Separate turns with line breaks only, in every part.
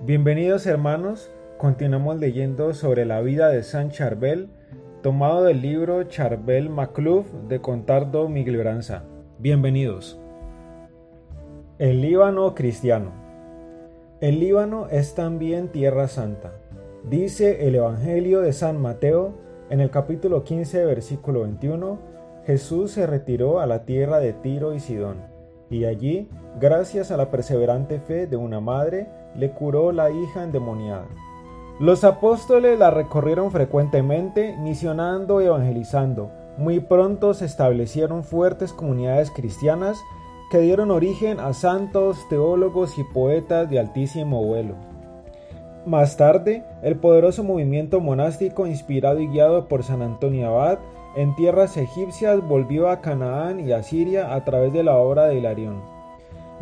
Bienvenidos hermanos, continuamos leyendo sobre la vida de San Charbel, tomado del libro Charbel Macluf de Contardo Miguel Branza. Bienvenidos. El Líbano cristiano. El Líbano es también tierra santa. Dice el Evangelio de San Mateo en el capítulo 15, versículo 21, Jesús se retiró a la tierra de Tiro y Sidón, y allí, gracias a la perseverante fe de una madre, le curó la hija endemoniada. Los apóstoles la recorrieron frecuentemente, misionando y evangelizando. Muy pronto se establecieron fuertes comunidades cristianas que dieron origen a santos, teólogos y poetas de altísimo vuelo. Más tarde, el poderoso movimiento monástico inspirado y guiado por San Antonio Abad en tierras egipcias volvió a Canaán y a Siria a través de la obra de Hilarión.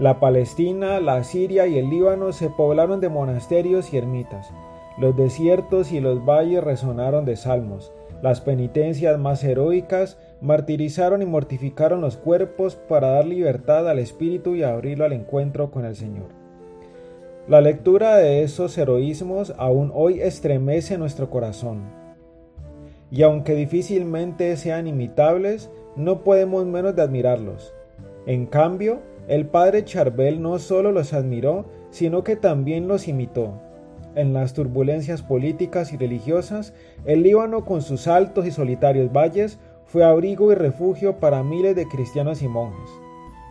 La Palestina, la Siria y el Líbano se poblaron de monasterios y ermitas. Los desiertos y los valles resonaron de salmos. Las penitencias más heroicas martirizaron y mortificaron los cuerpos para dar libertad al espíritu y abrirlo al encuentro con el Señor. La lectura de esos heroísmos aún hoy estremece nuestro corazón. Y aunque difícilmente sean imitables, no podemos menos de admirarlos. En cambio, el padre Charbel no solo los admiró, sino que también los imitó. En las turbulencias políticas y religiosas, el Líbano con sus altos y solitarios valles fue abrigo y refugio para miles de cristianos y monjes.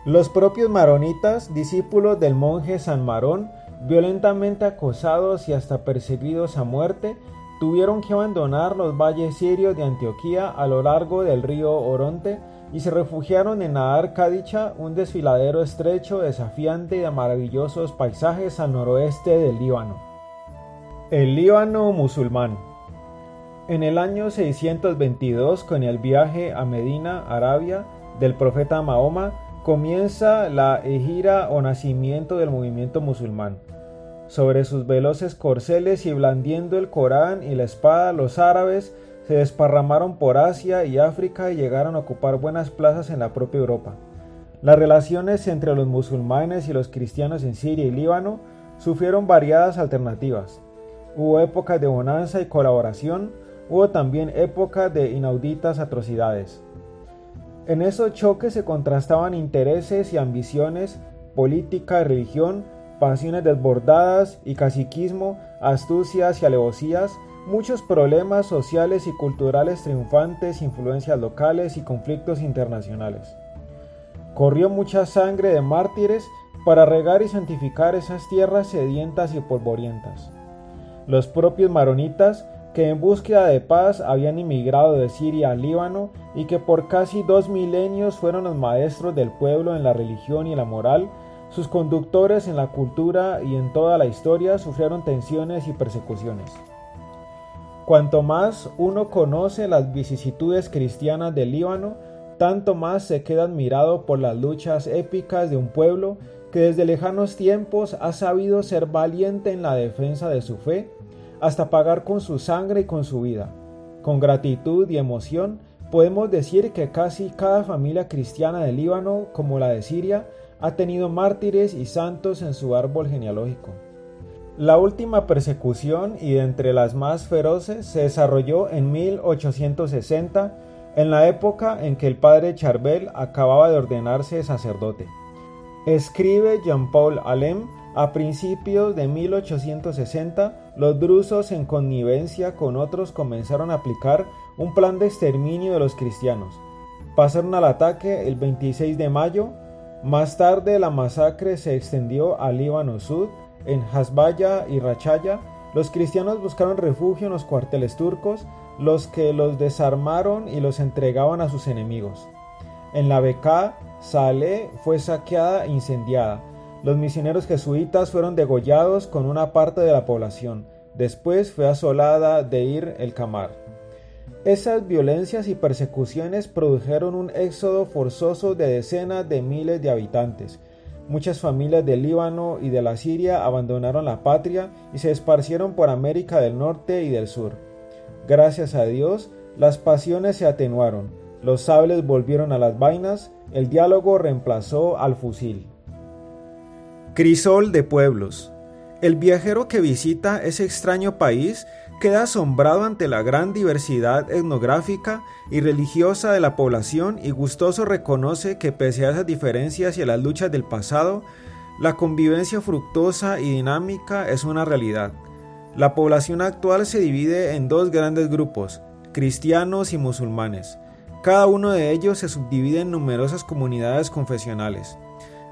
Los propios maronitas, discípulos del monje San Marón, violentamente acosados y hasta perseguidos a muerte, tuvieron que abandonar los valles sirios de Antioquía a lo largo del río Oronte y se refugiaron en Naar Kadicha, un desfiladero estrecho, desafiante y de maravillosos paisajes al noroeste del Líbano. El Líbano musulmán. En el año 622, con el viaje a Medina, Arabia, del profeta Mahoma, comienza la ejira o nacimiento del movimiento musulmán. Sobre sus veloces corceles y blandiendo el Corán y la espada, los árabes se desparramaron por Asia y África y llegaron a ocupar buenas plazas en la propia Europa. Las relaciones entre los musulmanes y los cristianos en Siria y Líbano sufrieron variadas alternativas. Hubo épocas de bonanza y colaboración, hubo también épocas de inauditas atrocidades. En esos choques se contrastaban intereses y ambiciones, política y religión, pasiones desbordadas y caciquismo, astucias y alevosías, muchos problemas sociales y culturales triunfantes, influencias locales y conflictos internacionales. Corrió mucha sangre de mártires para regar y santificar esas tierras sedientas y polvorientas. Los propios maronitas, que en búsqueda de paz habían emigrado de Siria al Líbano y que por casi dos milenios fueron los maestros del pueblo en la religión y la moral, sus conductores en la cultura y en toda la historia sufrieron tensiones y persecuciones. Cuanto más uno conoce las vicisitudes cristianas del Líbano, tanto más se queda admirado por las luchas épicas de un pueblo que desde lejanos tiempos ha sabido ser valiente en la defensa de su fe, hasta pagar con su sangre y con su vida. Con gratitud y emoción podemos decir que casi cada familia cristiana del Líbano, como la de Siria, ha tenido mártires y santos en su árbol genealógico. La última persecución, y entre las más feroces, se desarrolló en 1860, en la época en que el padre Charbel acababa de ordenarse sacerdote. Escribe Jean-Paul Alem, a principios de 1860, los drusos en connivencia con otros comenzaron a aplicar un plan de exterminio de los cristianos. Pasaron al ataque el 26 de mayo, más tarde la masacre se extendió al Líbano Sud, en Hasbaya y Rachaya, los cristianos buscaron refugio en los cuarteles turcos, los que los desarmaron y los entregaban a sus enemigos. En la Beká, Saleh fue saqueada e incendiada. Los misioneros jesuitas fueron degollados con una parte de la población. Después fue asolada de Ir el Kamar. Esas violencias y persecuciones produjeron un éxodo forzoso de decenas de miles de habitantes. Muchas familias del Líbano y de la Siria abandonaron la patria y se esparcieron por América del Norte y del Sur. Gracias a Dios, las pasiones se atenuaron, los sables volvieron a las vainas, el diálogo reemplazó al fusil. Crisol de pueblos. El viajero que visita ese extraño país queda asombrado ante la gran diversidad etnográfica y religiosa de la población y gustoso reconoce que pese a esas diferencias y a las luchas del pasado, la convivencia fructuosa y dinámica es una realidad. La población actual se divide en dos grandes grupos, cristianos y musulmanes. Cada uno de ellos se subdivide en numerosas comunidades confesionales.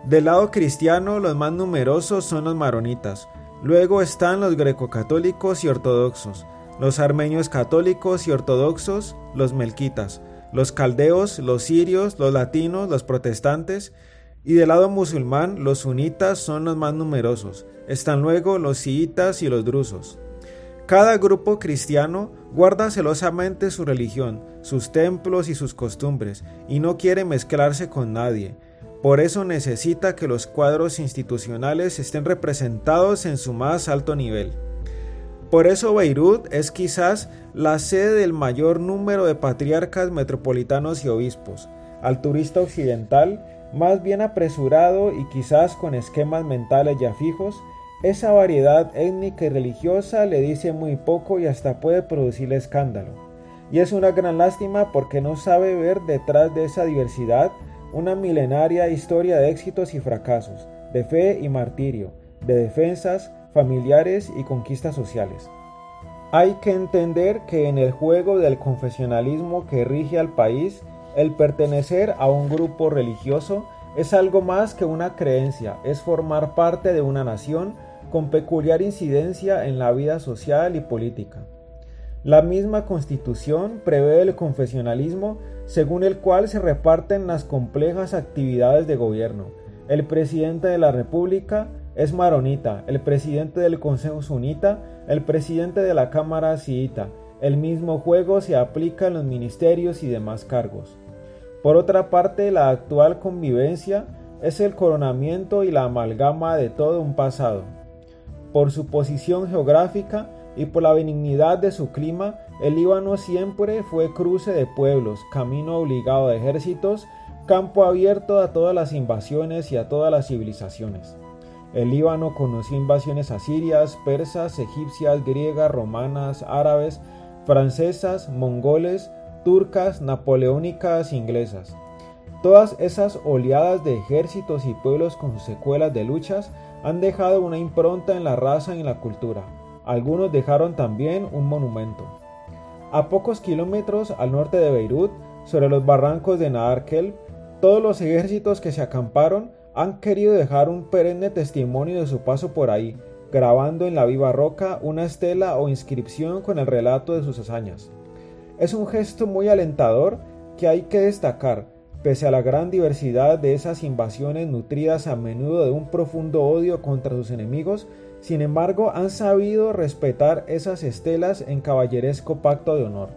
Del lado cristiano, los más numerosos son los maronitas. Luego están los greco-católicos y ortodoxos, los armenios católicos y ortodoxos, los melquitas, los caldeos, los sirios, los latinos, los protestantes, y del lado musulmán, los sunitas son los más numerosos. Están luego los siitas y los drusos. Cada grupo cristiano guarda celosamente su religión, sus templos y sus costumbres, y no quiere mezclarse con nadie. Por eso necesita que los cuadros institucionales estén representados en su más alto nivel. Por eso Beirut es quizás la sede del mayor número de patriarcas metropolitanos y obispos. Al turista occidental, más bien apresurado y quizás con esquemas mentales ya fijos, esa variedad étnica y religiosa le dice muy poco y hasta puede producirle escándalo. Y es una gran lástima porque no sabe ver detrás de esa diversidad una milenaria historia de éxitos y fracasos, de fe y martirio, de defensas, familiares y conquistas sociales. Hay que entender que en el juego del confesionalismo que rige al país, el pertenecer a un grupo religioso es algo más que una creencia, es formar parte de una nación con peculiar incidencia en la vida social y política. La misma constitución prevé el confesionalismo según el cual se reparten las complejas actividades de gobierno. El presidente de la República es maronita, el presidente del Consejo sunita, el presidente de la Cámara siita. El mismo juego se aplica en los ministerios y demás cargos. Por otra parte, la actual convivencia es el coronamiento y la amalgama de todo un pasado. Por su posición geográfica y por la benignidad de su clima, el Líbano siempre fue cruce de pueblos, camino obligado de ejércitos, campo abierto a todas las invasiones y a todas las civilizaciones. El Líbano conoció invasiones asirias, persas, egipcias, griegas, romanas, árabes, francesas, mongoles, turcas, napoleónicas, inglesas. Todas esas oleadas de ejércitos y pueblos con sus secuelas de luchas han dejado una impronta en la raza y en la cultura. Algunos dejaron también un monumento. A pocos kilómetros al norte de Beirut, sobre los barrancos de Naarkel, todos los ejércitos que se acamparon han querido dejar un perenne testimonio de su paso por ahí, grabando en la viva roca una estela o inscripción con el relato de sus hazañas. Es un gesto muy alentador que hay que destacar, pese a la gran diversidad de esas invasiones nutridas a menudo de un profundo odio contra sus enemigos, sin embargo han sabido respetar esas estelas en caballeresco pacto de honor.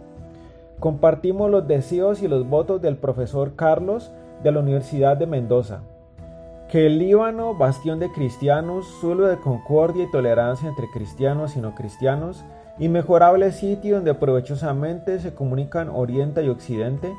Compartimos los deseos y los votos del profesor Carlos de la Universidad de Mendoza. Que el Líbano, bastión de cristianos, suelo de concordia y tolerancia entre cristianos y no cristianos, inmejorable sitio donde provechosamente se comunican Oriente y Occidente,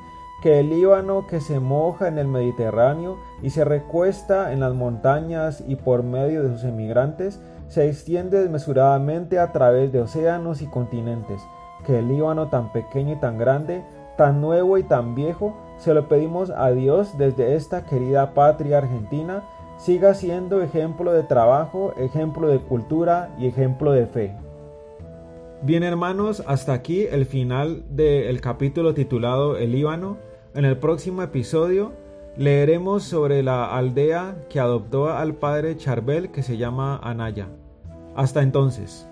que el Líbano que se moja en el Mediterráneo y se recuesta en las montañas y por medio de sus emigrantes, se extiende desmesuradamente a través de océanos y continentes, que el Líbano tan pequeño y tan grande, tan nuevo y tan viejo, se lo pedimos a Dios desde esta querida patria argentina, siga siendo ejemplo de trabajo, ejemplo de cultura y ejemplo de fe. Bien hermanos, hasta aquí el final del capítulo titulado El Líbano. En el próximo episodio leeremos sobre la aldea que adoptó al padre Charbel que se llama Anaya. Hasta entonces.